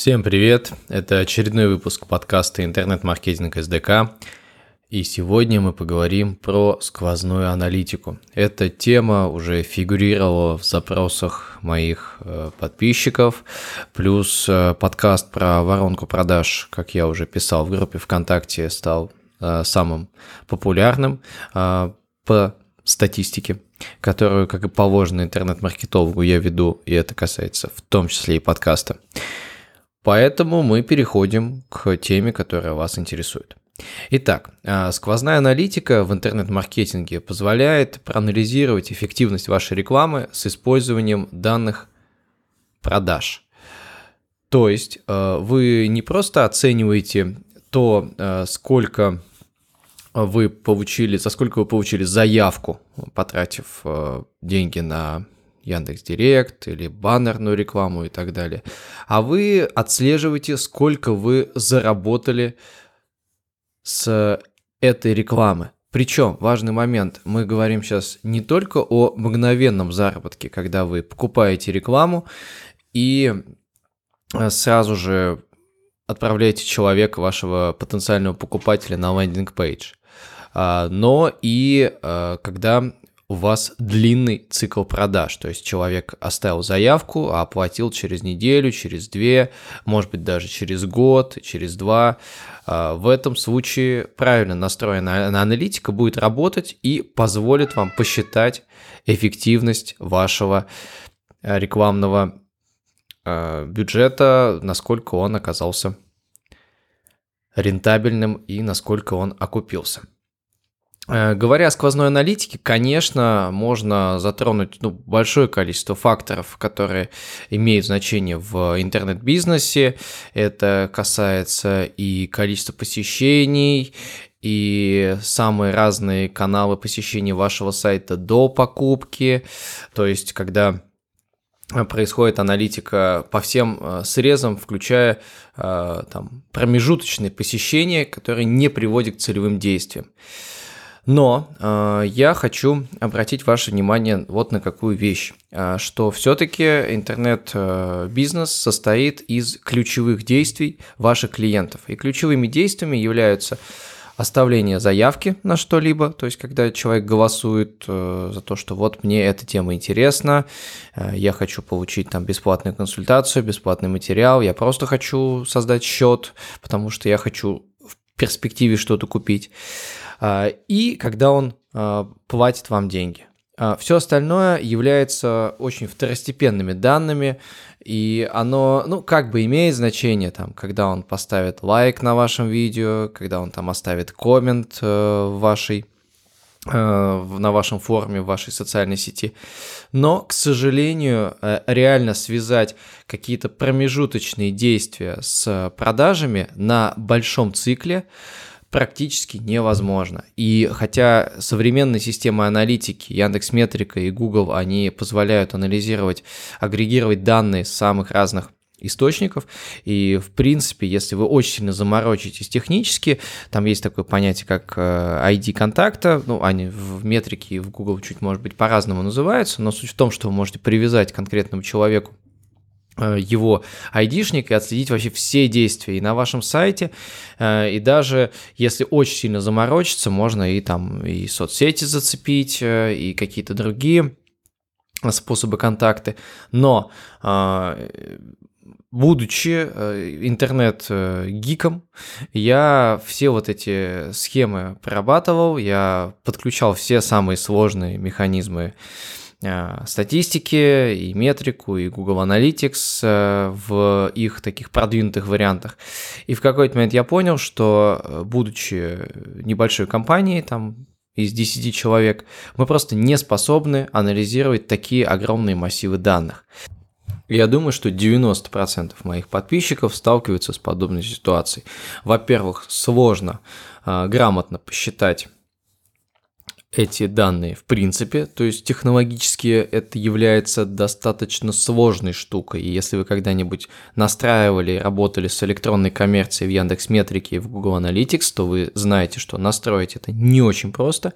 Всем привет! Это очередной выпуск подкаста «Интернет-маркетинг СДК». И сегодня мы поговорим про сквозную аналитику. Эта тема уже фигурировала в запросах моих э, подписчиков, плюс э, подкаст про воронку продаж, как я уже писал в группе ВКонтакте, стал э, самым популярным по статистике, которую, как и положено интернет-маркетологу, я веду, и это касается в том числе и подкаста. Поэтому мы переходим к теме, которая вас интересует. Итак, а, сквозная аналитика в интернет-маркетинге позволяет проанализировать эффективность вашей рекламы с использованием данных продаж. То есть а, вы не просто оцениваете то, а, сколько вы получили, за сколько вы получили заявку, потратив деньги на Яндекс Директ или баннерную рекламу и так далее. А вы отслеживаете, сколько вы заработали с этой рекламы. Причем важный момент, мы говорим сейчас не только о мгновенном заработке, когда вы покупаете рекламу и э, сразу же отправляете человека, вашего потенциального покупателя на landing page, а, но и э, когда у вас длинный цикл продаж, то есть человек оставил заявку, а оплатил через неделю, через две, может быть даже через год, через два. А, в этом случае правильно настроенная аналитика будет работать и позволит вам посчитать эффективность вашего э, рекламного э, бюджета, насколько он оказался рентабельным и насколько он окупился. Э, говоря о сквозной аналитике, конечно, можно затронуть ну, большое количество факторов, которые имеют значение в интернет-бизнесе. Это касается и количества посещений, и самые разные каналы посещения вашего сайта до покупки. То есть, когда происходит аналитика по всем э, срезам, включая э, там, промежуточные посещения, которые не приводят к целевым действиям. Но э, я хочу обратить ваше внимание вот на какую вещь, э, что все-таки интернет-бизнес состоит из ключевых действий ваших клиентов. И ключевыми действиями являются оставление заявки на что-либо, то есть когда человек голосует э, за то, что вот мне эта тема интересна, э, я хочу получить там бесплатную консультацию, бесплатный материал, я просто хочу создать счет, потому что я хочу в перспективе что-то купить. А, и когда он а, платит вам деньги. А, Все остальное является очень второстепенными данными, и оно, ну, как бы имеет значение, там, когда он поставит лайк на вашем видео, когда он там оставит коммент э, в вашей э, на вашем форуме, в вашей социальной сети. Но, к сожалению, э, реально связать какие-то промежуточные действия с продажами на большом цикле практически невозможно. И хотя современные системы аналитики, Яндекс Метрика и Google, они позволяют анализировать, агрегировать данные с самых разных источников. И, в принципе, если вы очень сильно заморочитесь технически, там есть такое понятие, как ID э, контакта, ну, они в метрике и в Google чуть, может быть, по-разному называются, но суть в том, что вы можете привязать конкретному человеку его айдишник и отследить вообще все действия и на вашем сайте, э, и даже если очень сильно заморочиться, можно и там и соцсети зацепить, э, и какие-то другие способы контакты. Но будучи интернет-гиком, я все вот эти схемы прорабатывал, я подключал все самые сложные механизмы Э, статистики, и метрику, и Google Analytics э, в их таких продвинутых вариантах. И в какой-то момент я понял, что, э, будучи небольшой компанией, там, из 10 человек, мы просто не способны анализировать такие огромные массивы данных. Я думаю, что 90% моих подписчиков сталкиваются с подобной ситуацией. Во-первых, сложно э, грамотно посчитать эти данные в принципе, то есть технологически это является достаточно сложной штукой, и если вы когда-нибудь настраивали работали с электронной коммерцией в Яндекс Метрике и в Google Analytics, то вы знаете, что настроить это не очень просто,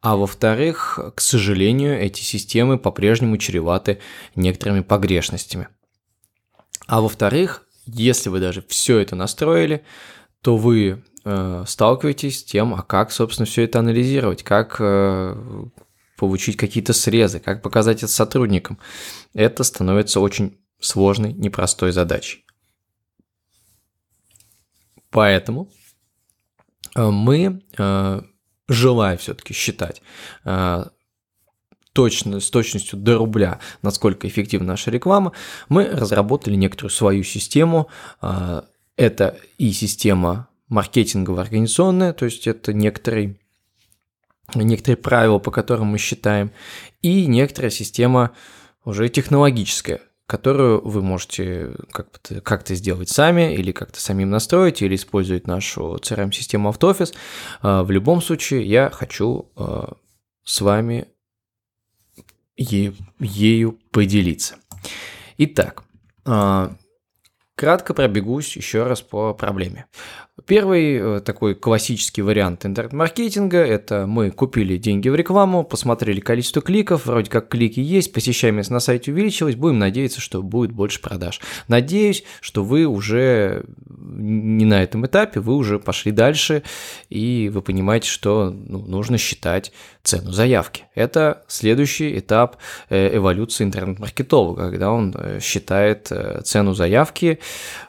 а во-вторых, к сожалению, эти системы по-прежнему чреваты некоторыми погрешностями. А во-вторых, если вы даже все это настроили, то вы э, сталкиваетесь с тем, а как, собственно, все это анализировать, как э, получить какие-то срезы, как показать это сотрудникам. Это становится очень сложной, непростой задачей. Поэтому э, мы, э, желая все-таки считать точно, с точностью до рубля, насколько эффективна наша реклама, мы разработали некоторую свою систему. Это и система маркетингово-организационная, то есть это некоторый, некоторые правила, по которым мы считаем, и некоторая система уже технологическая, которую вы можете как-то, как-то сделать сами или как-то самим настроить, или использовать нашу CRM-систему Автофис. А, в любом случае, я хочу а, с вами е- ею поделиться. Итак, а, Кратко пробегусь еще раз по проблеме. Первый э, такой классический вариант интернет-маркетинга – это мы купили деньги в рекламу, посмотрели количество кликов, вроде как клики есть, посещаемость на сайте увеличилась, будем надеяться, что будет больше продаж. Надеюсь, что вы уже не на этом этапе, вы уже пошли дальше, и вы понимаете, что ну, нужно считать цену заявки. Это следующий этап э, эволюции интернет-маркетолога, когда он э, считает цену заявки,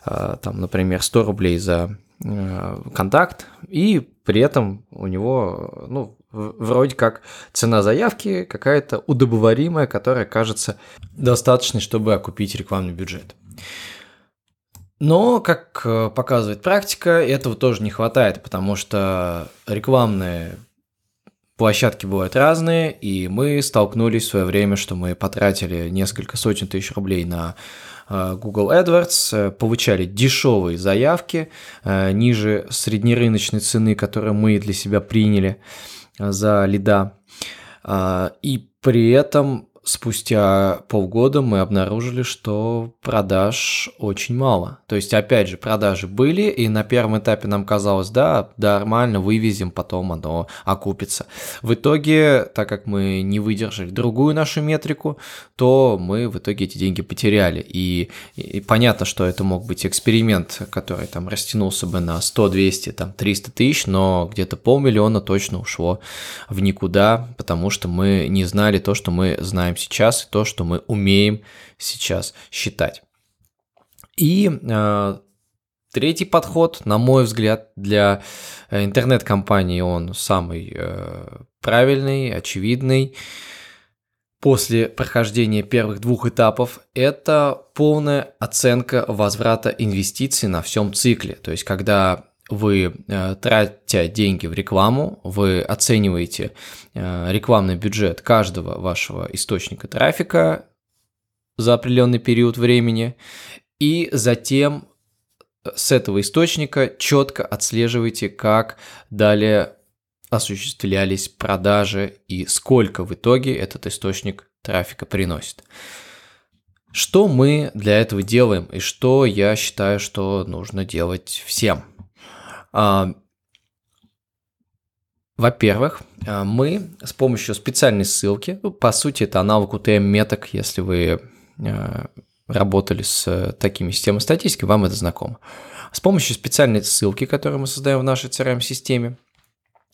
там, например, 100 рублей за контакт, и при этом у него, ну, вроде как цена заявки какая-то удобоваримая, которая кажется достаточной, чтобы окупить рекламный бюджет. Но, как э, показывает практика, этого тоже не хватает, потому что рекламные площадки бывают разные, и мы столкнулись в свое время, что мы потратили несколько сотен тысяч рублей на Э, Google AdWords, э, получали дешевые заявки э, ниже среднерыночной цены, которую мы для себя приняли за лида. И при этом спустя полгода мы обнаружили, что продаж очень мало. То есть, опять же, продажи были, и на первом этапе нам казалось, да, нормально, вывезем, потом оно окупится. В итоге, так как мы не выдержали другую нашу метрику, то мы в итоге эти деньги потеряли. И, и понятно, что это мог быть эксперимент, который там растянулся бы на 100, 200, там 300 тысяч, но где-то полмиллиона точно ушло в никуда, потому что мы не знали то, что мы знаем знаем сейчас, и то, что мы умеем сейчас считать. И э, третий подход, на мой взгляд, для э, интернет-компании он самый э, правильный, очевидный. После прохождения первых двух этапов это полная оценка возврата инвестиций на всем цикле. То есть, когда вы, э, тратя деньги в рекламу, вы оцениваете э, рекламный бюджет каждого вашего источника трафика за определенный период времени, и затем с этого источника четко отслеживаете, как далее осуществлялись продажи и сколько в итоге этот источник трафика приносит. Что мы для этого делаем и что я считаю, что нужно делать всем – во-первых, а, мы с помощью специальной ссылки, ну, по сути, это аналог UTM-меток, если вы а, работали с такими системами статистики, вам это знакомо. С помощью специальной ссылки, которую мы создаем в нашей CRM-системе,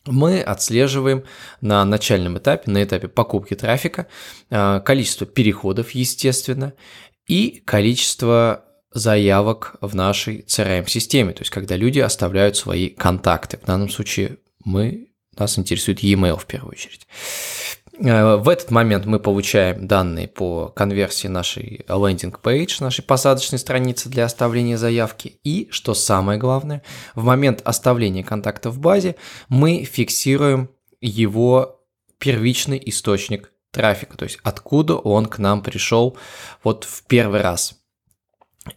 мы отслеживаем на начальном этапе, на этапе покупки трафика, количество переходов, естественно, и количество заявок в нашей CRM-системе, то есть когда люди оставляют свои контакты. В данном случае мы, нас интересует e-mail в первую очередь. Э, в этот момент мы получаем данные по конверсии нашей landing page, нашей посадочной страницы для оставления заявки. И, что самое главное, в момент оставления контакта в базе мы фиксируем его первичный источник трафика, то есть откуда он к нам пришел вот в первый раз.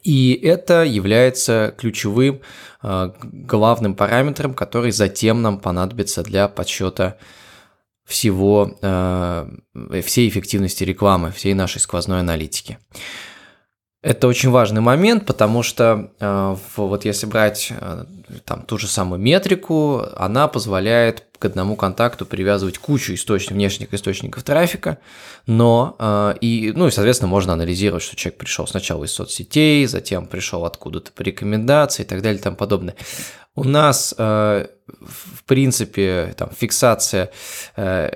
И это является ключевым э, главным параметром, который затем нам понадобится для подсчета всего, э, всей эффективности рекламы, всей нашей сквозной аналитики. Это очень важный момент, потому что э, вот если брать там ту же самую метрику, она позволяет к одному контакту привязывать кучу источников, внешних источников трафика, но э, и, ну и, соответственно, можно анализировать, что человек пришел сначала из соцсетей, затем пришел откуда-то по рекомендации и так далее и тому подобное. У нас, э, в принципе, там фиксация э,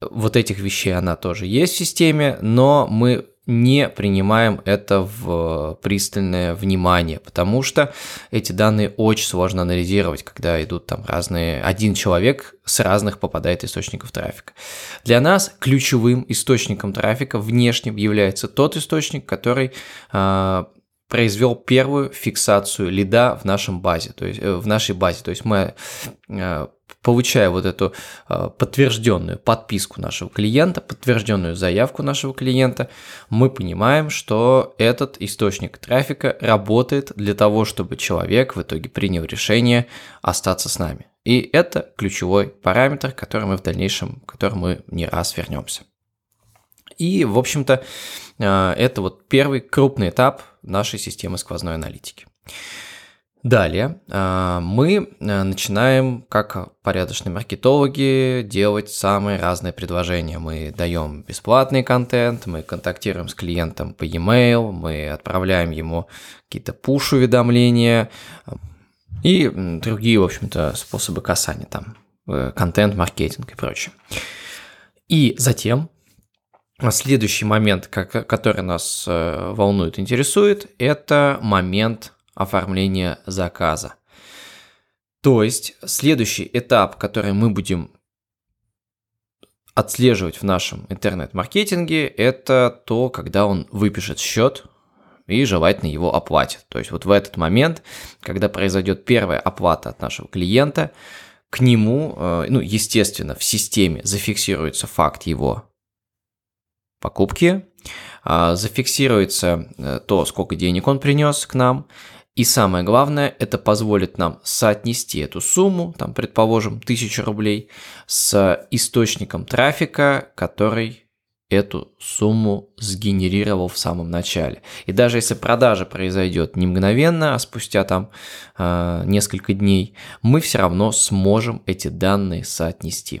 вот этих вещей, она тоже есть в системе, но мы не принимаем это в пристальное внимание, потому что эти данные очень сложно анализировать, когда идут там разные, один человек с разных попадает источников трафика. Для нас ключевым источником трафика внешним является тот источник, который э, произвел первую фиксацию лида в нашем базе, то есть э, в нашей базе, то есть мы э, получая вот эту э, подтвержденную подписку нашего клиента, подтвержденную заявку нашего клиента, мы понимаем, что этот источник трафика работает для того, чтобы человек в итоге принял решение остаться с нами. И это ключевой параметр, который мы в дальнейшем, к которому мы не раз вернемся. И, в общем-то, э, это вот первый крупный этап нашей системы сквозной аналитики. Далее а, мы э, начинаем, как порядочные маркетологи, делать самые разные предложения. Мы даем бесплатный контент, мы контактируем с клиентом по e-mail, мы отправляем ему какие-то пуш-уведомления и другие, в общем-то, способы касания, там, э, контент, маркетинг и прочее. И затем следующий момент, который нас э, волнует, интересует, это момент оформления заказа. То есть следующий этап, который мы будем отслеживать в нашем интернет-маркетинге, это то, когда он выпишет счет и желательно его оплатит. То есть вот в этот момент, когда произойдет первая оплата от нашего клиента, к нему, э, ну, естественно, в системе зафиксируется факт его покупки, а, зафиксируется э, то, сколько денег он принес к нам, и самое главное, это позволит нам соотнести эту сумму, там, предположим, 1000 рублей, с источником трафика, который эту сумму сгенерировал в самом начале. И даже если продажа произойдет не мгновенно, а спустя там э, несколько дней, мы все равно сможем эти данные соотнести.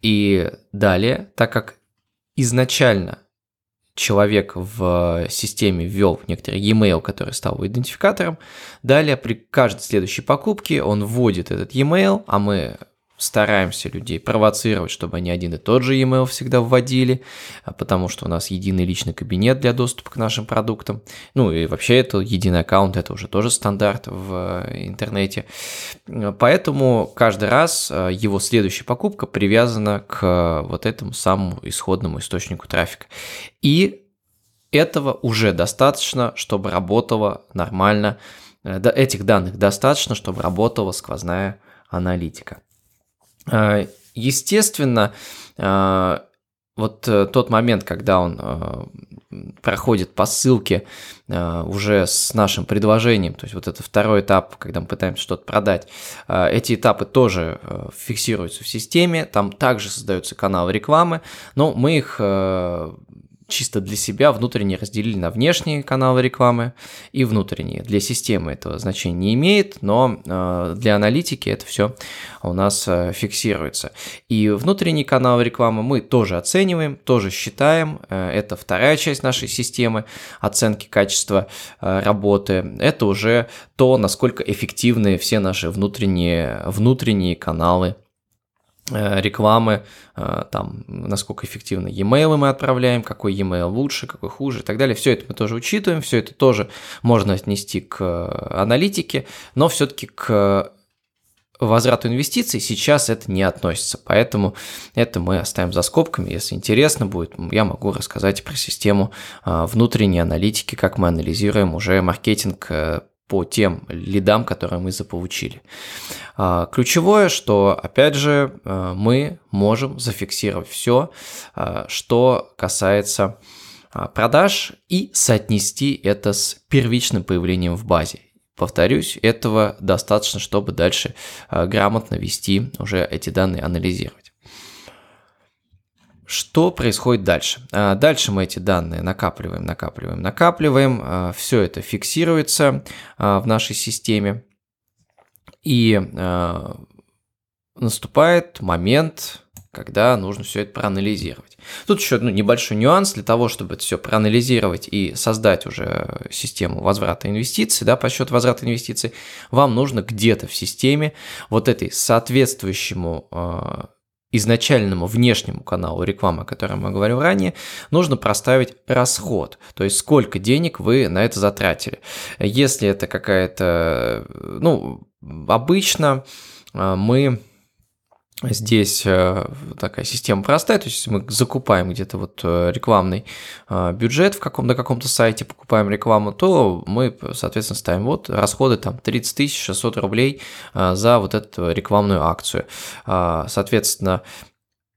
И далее, так как изначально человек в системе ввел некоторый e-mail, который стал идентификатором. Далее при каждой следующей покупке он вводит этот e-mail, а мы стараемся людей провоцировать, чтобы они один и тот же email всегда вводили, а, потому что у нас единый личный кабинет для доступа к нашим продуктам. Ну и вообще это единый аккаунт, это уже тоже стандарт в э, интернете. Поэтому каждый раз э, его следующая покупка привязана к вот этому самому исходному источнику трафика. И этого уже достаточно, чтобы работала нормально, э, этих данных достаточно, чтобы работала сквозная аналитика. Э, естественно, э, вот э, тот момент, когда он проходит по ссылке уже с нашим предложением, то есть вот это второй этап, когда мы пытаемся что-то продать, эти этапы тоже фиксируются в системе, там также создаются каналы рекламы, но мы их чисто для себя внутренне разделили на внешние каналы рекламы и внутренние. Для системы этого значения не имеет, но э, для аналитики это все у нас э, фиксируется. И внутренний канал рекламы мы тоже оцениваем, тоже считаем. Э, это вторая часть нашей системы оценки качества работы. Это уже то, насколько эффективны все наши внутренние, внутренние каналы рекламы, э, там, насколько эффективно e-mail мы отправляем, какой e-mail лучше, какой хуже и так далее. Все это мы тоже учитываем, все это тоже можно отнести к э, аналитике, но все-таки к возврату инвестиций сейчас это не относится, поэтому это мы оставим за скобками. Если интересно будет, я могу рассказать про систему внутренней аналитики, как мы анализируем уже маркетинг по тем лидам, которые мы заполучили. А, ключевое, что, опять же, э, мы можем зафиксировать все, э, что касается а, продаж и соотнести это с первичным появлением в базе. Повторюсь, этого достаточно, чтобы дальше грамотно вести уже эти данные, анализировать. Что происходит дальше? А, дальше мы эти данные накапливаем, накапливаем, накапливаем. А, Все это фиксируется а, в нашей системе. И наступает момент, когда нужно все это проанализировать. Тут еще ну, небольшой нюанс для того, чтобы это все проанализировать и создать уже систему возврата инвестиций, да, по счету возврата инвестиций, вам нужно где-то в системе вот этой соответствующему изначальному внешнему каналу рекламы, о котором я говорил ранее, нужно проставить расход, то есть сколько денег вы на это затратили. Если это какая-то, ну, обычно э, мы Здесь э, такая система простая, то есть мы закупаем где-то вот э, рекламный э, бюджет в каком, на каком-то сайте, покупаем рекламу, то мы, соответственно, ставим вот расходы там 30 600 рублей за вот эту рекламную акцию. Соответственно,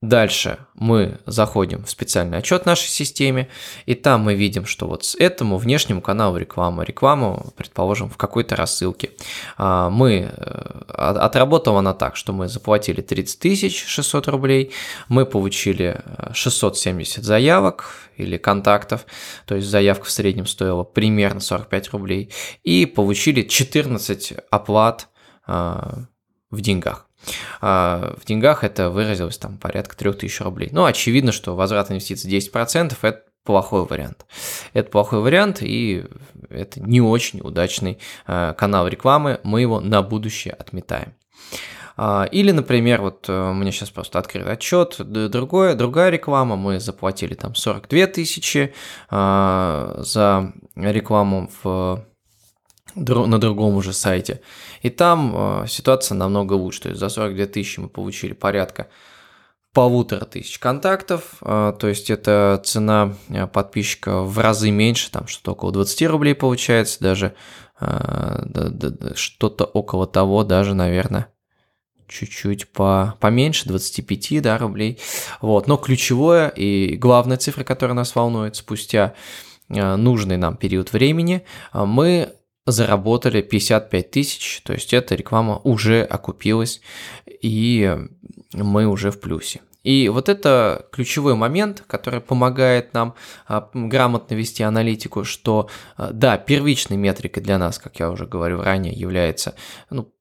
Дальше мы заходим в специальный отчет нашей системе, и там мы видим, что вот с этому внешнему каналу рекламы, рекламу, предположим, в какой-то рассылке, а, мы, э, отработала она так, что мы заплатили 30 600 рублей, мы получили 670 э, заявок или контактов, то есть заявка в среднем стоила примерно 45 рублей, и получили 14 оплат а, в деньгах. А в деньгах это выразилось там порядка 3000 рублей. Ну, очевидно, что возврат инвестиций 10% – это плохой вариант. Это плохой вариант, и это не очень удачный а, канал рекламы, мы его на будущее отметаем. А, или, например, вот э, у меня сейчас просто открыт отчет, другое, другая реклама, мы заплатили там 42 тысячи за рекламу в на другом уже сайте. И там э, ситуация намного лучше. То есть за 42 тысячи мы получили порядка полутора тысяч контактов, э, то есть это цена э, подписчика в разы меньше, там что-то около 20 рублей получается, даже что-то около того, даже, наверное, чуть-чуть по, поменьше, 25 да, рублей. Вот. Но ключевое и главная цифра, которая нас волнует, спустя нужный нам период времени, мы заработали 55 тысяч, то есть эта реклама уже окупилась, и мы уже в плюсе. И вот это ключевой момент, который помогает нам а, грамотно вести аналитику, что а, да, первичной метрикой для нас, как я уже говорил ранее, является ну,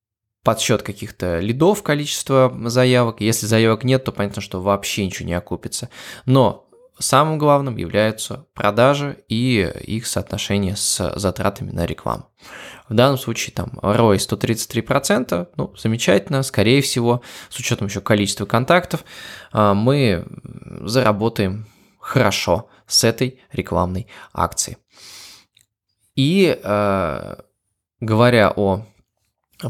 подсчет каких-то лидов, количество заявок. Если заявок нет, то понятно, что вообще ничего не окупится. Но самым главным являются продажи и их соотношение с затратами на рекламу. В данном случае там ROI 133%, ну, замечательно, скорее всего, с учетом еще количества контактов, а, мы заработаем хорошо с этой рекламной акции. И а, говоря о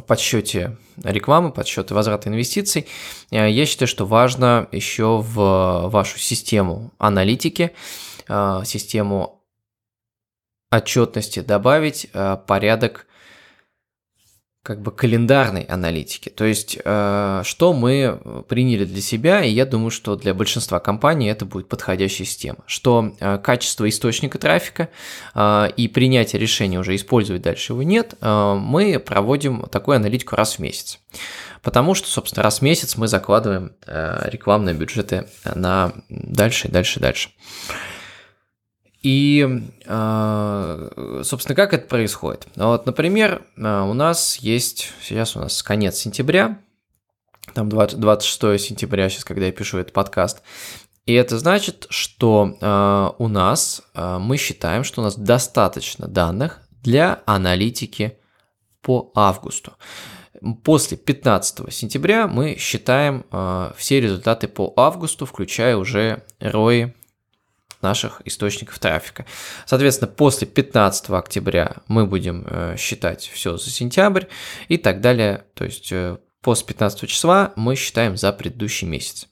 подсчете рекламы, подсчете возврата инвестиций, э, я считаю, что важно еще в вашу систему аналитики, э, систему отчетности добавить э, порядок как бы календарной аналитики. То есть, э, что мы приняли для себя, и я думаю, что для большинства компаний это будет подходящая система, что э, качество источника трафика э, и принятие решения уже использовать дальше его нет, мы проводим такую аналитику раз в месяц. Потому что, собственно, раз в месяц мы закладываем рекламные бюджеты на дальше, дальше, дальше. И, а, собственно, как это происходит? Вот, например, а, у нас есть, сейчас у нас конец сентября, там 20, 26 сентября, сейчас, когда я пишу этот подкаст, и это значит, что у нас, мы считаем, что у нас достаточно данных для аналитики по августу. После 15 сентября мы считаем э, все результаты по августу, включая уже ROI наших источников трафика. Соответственно, после 15 октября мы будем э, считать все за сентябрь и так далее. То есть э, после 15 числа мы считаем за предыдущий месяц.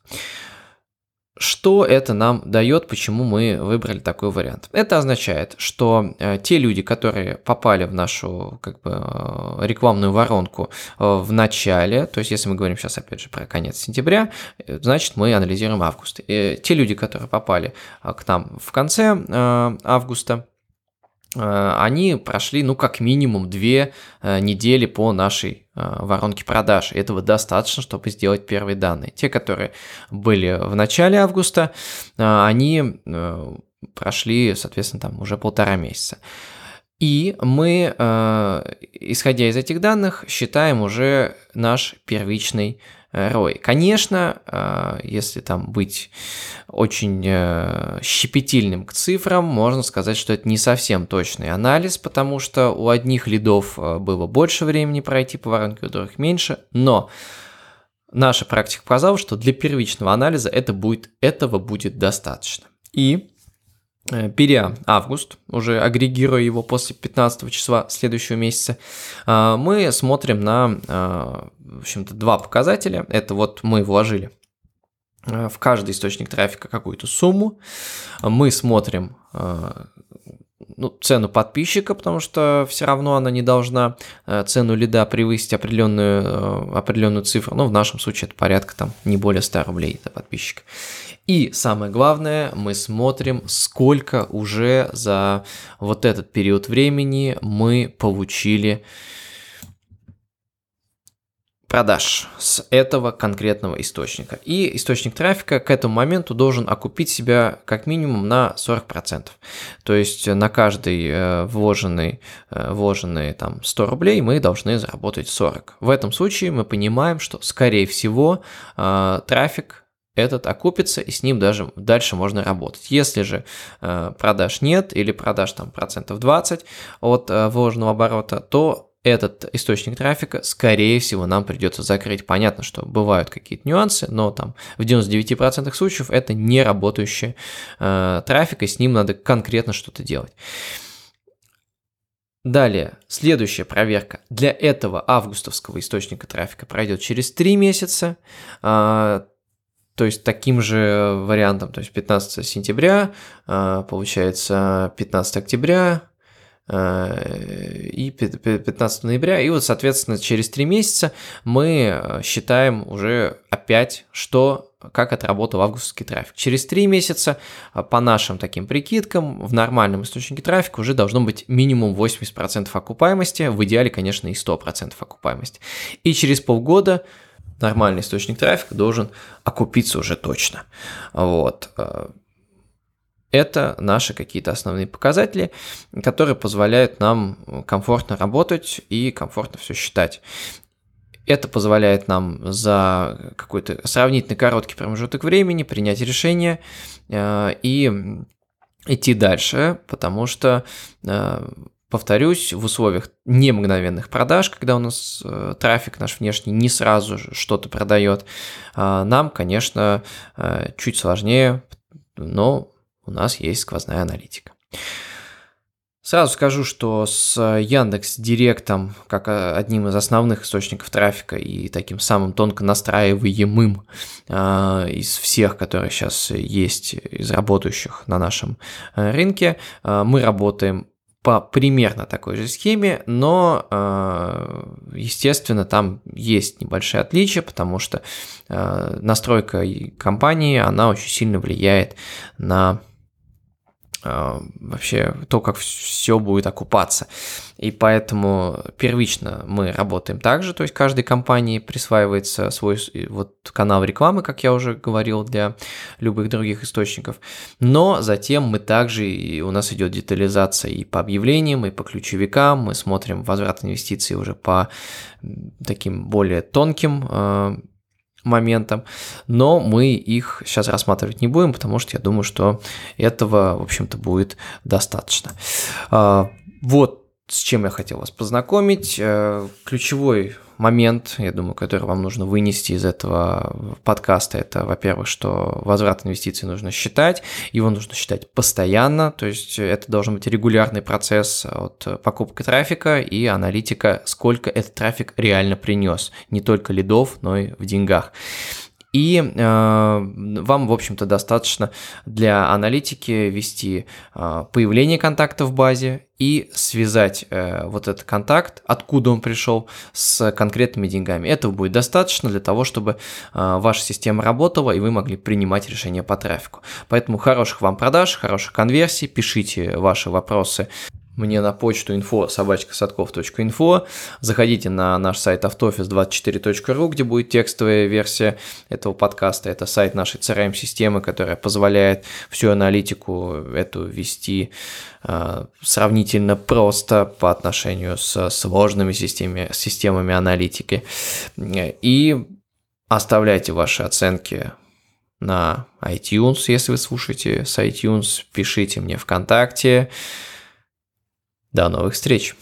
Что это нам дает, почему мы выбрали такой вариант? Это означает, что э, те люди, которые попали в нашу как бы, э, рекламную воронку э, в начале, то есть если мы говорим сейчас опять же про конец сентября, значит мы анализируем август. И те люди, которые попали к нам в конце августа, они прошли, ну, как минимум две э, недели по нашей э, воронке продаж. Этого достаточно, чтобы сделать первые данные. Те, которые были в начале августа, они прошли, соответственно, там уже полтора месяца. И мы, э, исходя из этих данных, считаем уже наш первичный ROI. Конечно, э, если там быть очень э, щепетильным к цифрам, можно сказать, что это не совсем точный анализ, потому что у одних лидов э, было больше времени пройти по воронке, у других меньше, но наша практика показала, что для первичного анализа это будет, этого будет достаточно. И беря август, уже агрегируя его после 15 числа следующего месяца, мы смотрим на в общем-то, два показателя. Это вот мы вложили э, в каждый источник трафика какую-то сумму. Мы смотрим э, ну, цену подписчика, потому что все равно она не должна э, цену лида превысить определенную, определенную цифру. Ну, в нашем случае это порядка там не более 100 рублей за подписчика. И самое главное, мы смотрим, сколько уже за вот этот период времени мы получили продаж с этого конкретного источника. И источник трафика к этому моменту должен окупить себя как минимум на 40%. То есть на каждый э, вложенный, э, вложенные там 100 рублей мы должны заработать 40. В этом случае мы понимаем, что скорее всего э, трафик этот окупится, и с ним даже дальше можно работать. Если же э, продаж нет или продаж там процентов 20 от э, вложенного оборота, то этот источник трафика, скорее всего, нам придется закрыть. Понятно, что бывают какие-то нюансы, но там в 99% случаев это не работающий э, трафик, и с ним надо конкретно что-то делать. Далее, следующая проверка для этого августовского источника трафика пройдет через 3 месяца. Э, то есть таким же вариантом, то есть 15 сентября, э, получается 15 октября, и 15 ноября. И вот, соответственно, через три месяца мы э, считаем уже опять, что как отработал августовский трафик. Через три месяца, э, по нашим таким прикидкам, в нормальном источнике трафика уже должно быть минимум 80% окупаемости, в идеале, конечно, и 100% окупаемости. И через полгода нормальный источник трафика должен окупиться уже точно. Вот. Это наши какие-то основные показатели, которые позволяют нам комфортно работать и комфортно все считать. Это позволяет нам за какой-то сравнительно короткий промежуток времени принять решение э, и идти дальше, потому что, э, повторюсь, в условиях не мгновенных продаж, когда у нас э, трафик наш внешний не сразу что-то продает, нам, конечно, чуть сложнее, но у нас есть сквозная аналитика. Сразу скажу, что с Яндекс Директом, как э, одним из основных источников трафика и таким самым тонко настраиваемым э, из всех, которые сейчас есть из работающих на нашем э, рынке, э, мы работаем по примерно такой же схеме, но, э, естественно, там есть небольшие отличия, потому что настройка компании, она очень сильно влияет на а, вообще то, как все будет окупаться. И поэтому первично мы работаем так же, то есть каждой компании присваивается свой вот канал рекламы, как я уже говорил, для любых других источников. Но затем мы также, и у нас идет детализация и по объявлениям, и по ключевикам, мы смотрим возврат инвестиций уже по таким более тонким а, моментам, но мы их сейчас рассматривать не будем, потому что я думаю, что этого, в общем-то, будет достаточно. А, вот с чем я хотел вас познакомить. Э, ключевой момент, я думаю, который вам нужно вынести из этого подкаста, это, во-первых, что возврат инвестиций нужно считать, его нужно считать постоянно, то есть это должен быть регулярный процесс от покупки трафика и аналитика, сколько этот трафик реально принес, не только лидов, но и в деньгах. И э, вам, в общем-то, достаточно для аналитики вести э, появление контакта в базе и связать э, вот этот контакт, откуда он пришел, с конкретными деньгами. Этого будет достаточно для того, чтобы э, ваша система работала и вы могли принимать решения по трафику. Поэтому хороших вам продаж, хороших конверсий, пишите ваши вопросы мне на почту info собачкасадков.инфо. Заходите на наш сайт автоoffice24.ru, где будет текстовая версия этого подкаста. Это сайт нашей CRM-системы, которая позволяет всю аналитику эту вести э, сравнительно просто по отношению с сложными системами, системами аналитики. И оставляйте ваши оценки на iTunes, если вы слушаете с iTunes, пишите мне ВКонтакте. До новых встреч!